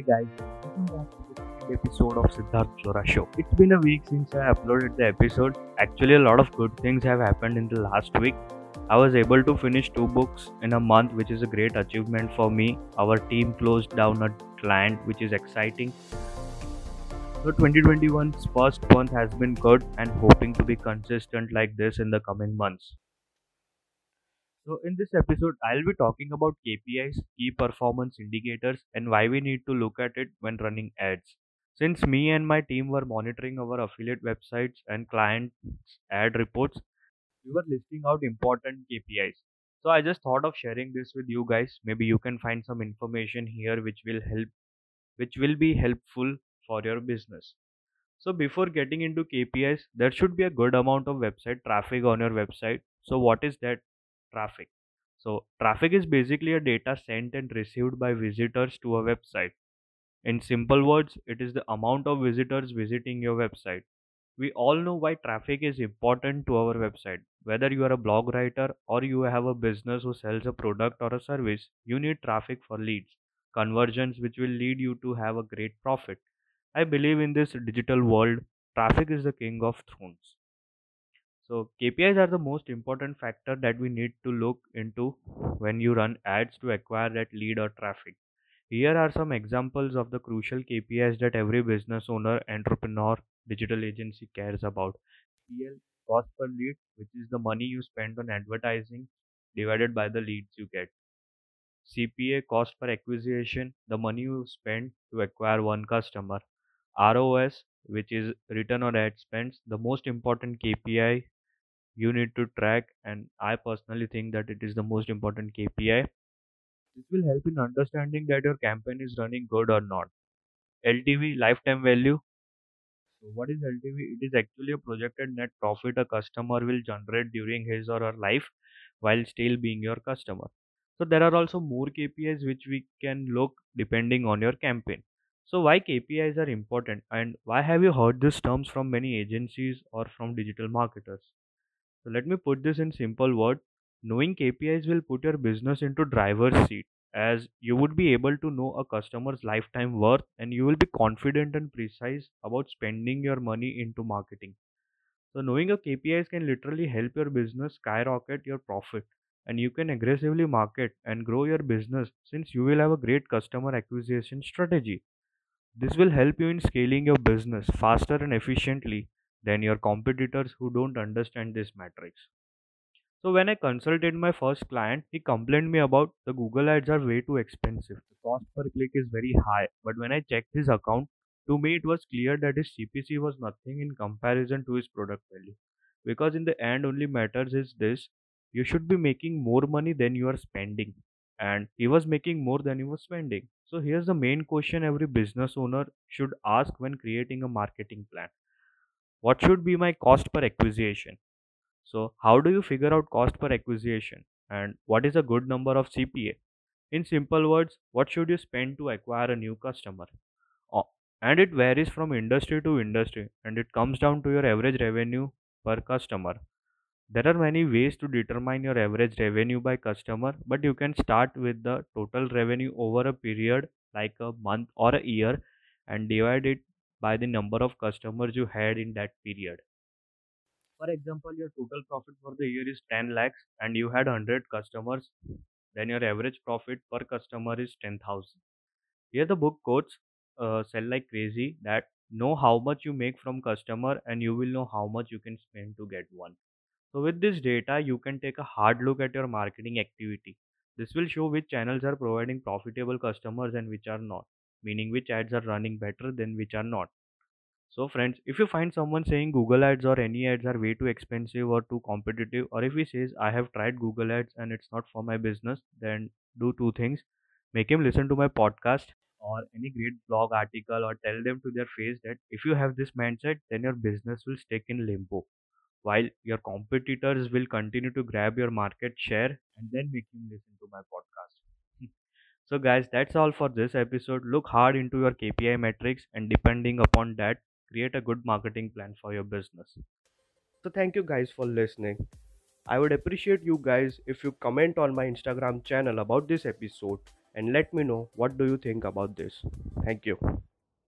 Hey guys, welcome back to the second episode of Siddharth Chora Show. It's been a week since I uploaded the episode. Actually, a lot of good things have happened in the last week. I was able to finish two books in a month, which is a great achievement for me. Our team closed down a client, which is exciting. So 2021's first month has been good and hoping to be consistent like this in the coming months. So in this episode, I'll be talking about KPIs, key performance indicators, and why we need to look at it when running ads. Since me and my team were monitoring our affiliate websites and clients' ad reports, we were listing out important KPIs. So I just thought of sharing this with you guys. Maybe you can find some information here which will help which will be helpful for your business. So before getting into KPIs, there should be a good amount of website traffic on your website. So what is that traffic? So traffic is basically a data sent and received by visitors to a website. In simple words, it is the amount of visitors visiting your website. We all know why traffic is important to our website. Whether you are a blog writer or you have a business who sells a product or a service, you need traffic for leads, conversions which will lead you to have a great profit. I believe in this digital world, traffic is the king of thrones. So KPIs are the most important factor that we need to look into when you run ads to acquire that lead or traffic. Here are some examples of the crucial KPIs that every business owner, entrepreneur, digital agency cares about. CPL cost per lead, which is the money you spend on advertising divided by the leads you get. CPA cost per acquisition, the money you spend to acquire one customer. ROAS, which is return on ad spends, the most important KPI you need to track, and I personally think that it is the most important KPI. This will help in understanding that your campaign is running good or not. LTV, lifetime value. So, what is LTV? It is actually a projected net profit a customer will generate during his or her life while still being your customer. So, there are also more KPIs which we can look depending on your campaign. So, why KPIs are important and why have you heard these terms from many agencies or from digital marketers? So let me put this in simple word. Knowing KPIs will put your business into driver's seat as you would be able to know a customer's lifetime worth and you will be confident and precise about spending your money into marketing. So knowing your KPIs can literally help your business skyrocket your profit and you can aggressively market and grow your business since you will have a great customer acquisition strategy. This will help you in scaling your business faster and efficiently than your competitors who don't understand this matrix. So when I consulted my first client, he complained me about the Google ads are way too expensive. The cost per click is very high. But when I checked his account, to me it was clear that his CPC was nothing in comparison to his product value. Because in the end only matters is this you should be making more money than you are spending. And he was making more than he was spending. So here's the main question every business owner should ask when creating a marketing plan what should be my cost per acquisition? So how do you figure out cost per acquisition? And what is a good number of cpa in simple words what should you spend to acquire a new customer? Oh, and it varies from industry to industry and it comes down to your average revenue per customer. There are many ways to determine your average revenue by customer but you can start with the total revenue over a period like a month or a year and divide it by the number of customers you had in that period. For example, your total profit for the year is 10 lakhs and you had 100 customers, then your average profit per customer is 10,000. Here the book quotes uh, sell like crazy that know how much you make from customer and you will know how much you can spend to get one. So with this data, you can take a hard look at your marketing activity. This will show which channels are providing profitable customers and which are not, meaning which ads are running better than which are not. So, friends, if you find someone saying Google ads or any ads are way too expensive or too competitive, or if he says I have tried Google ads and it's not for my business, then do two things. Make him listen to my podcast or any great blog article or tell them to their face that if you have this mindset, then your business will stick in limbo while your competitors will continue to grab your market share and then make him listen to my podcast. So, guys, that's all for this episode. Look hard into your KPI metrics and depending upon that, create a good marketing plan for your business. So thank you guys for listening. I would appreciate you guys if you comment on my Instagram channel about this episode and let me know what do you think about this. Thank you.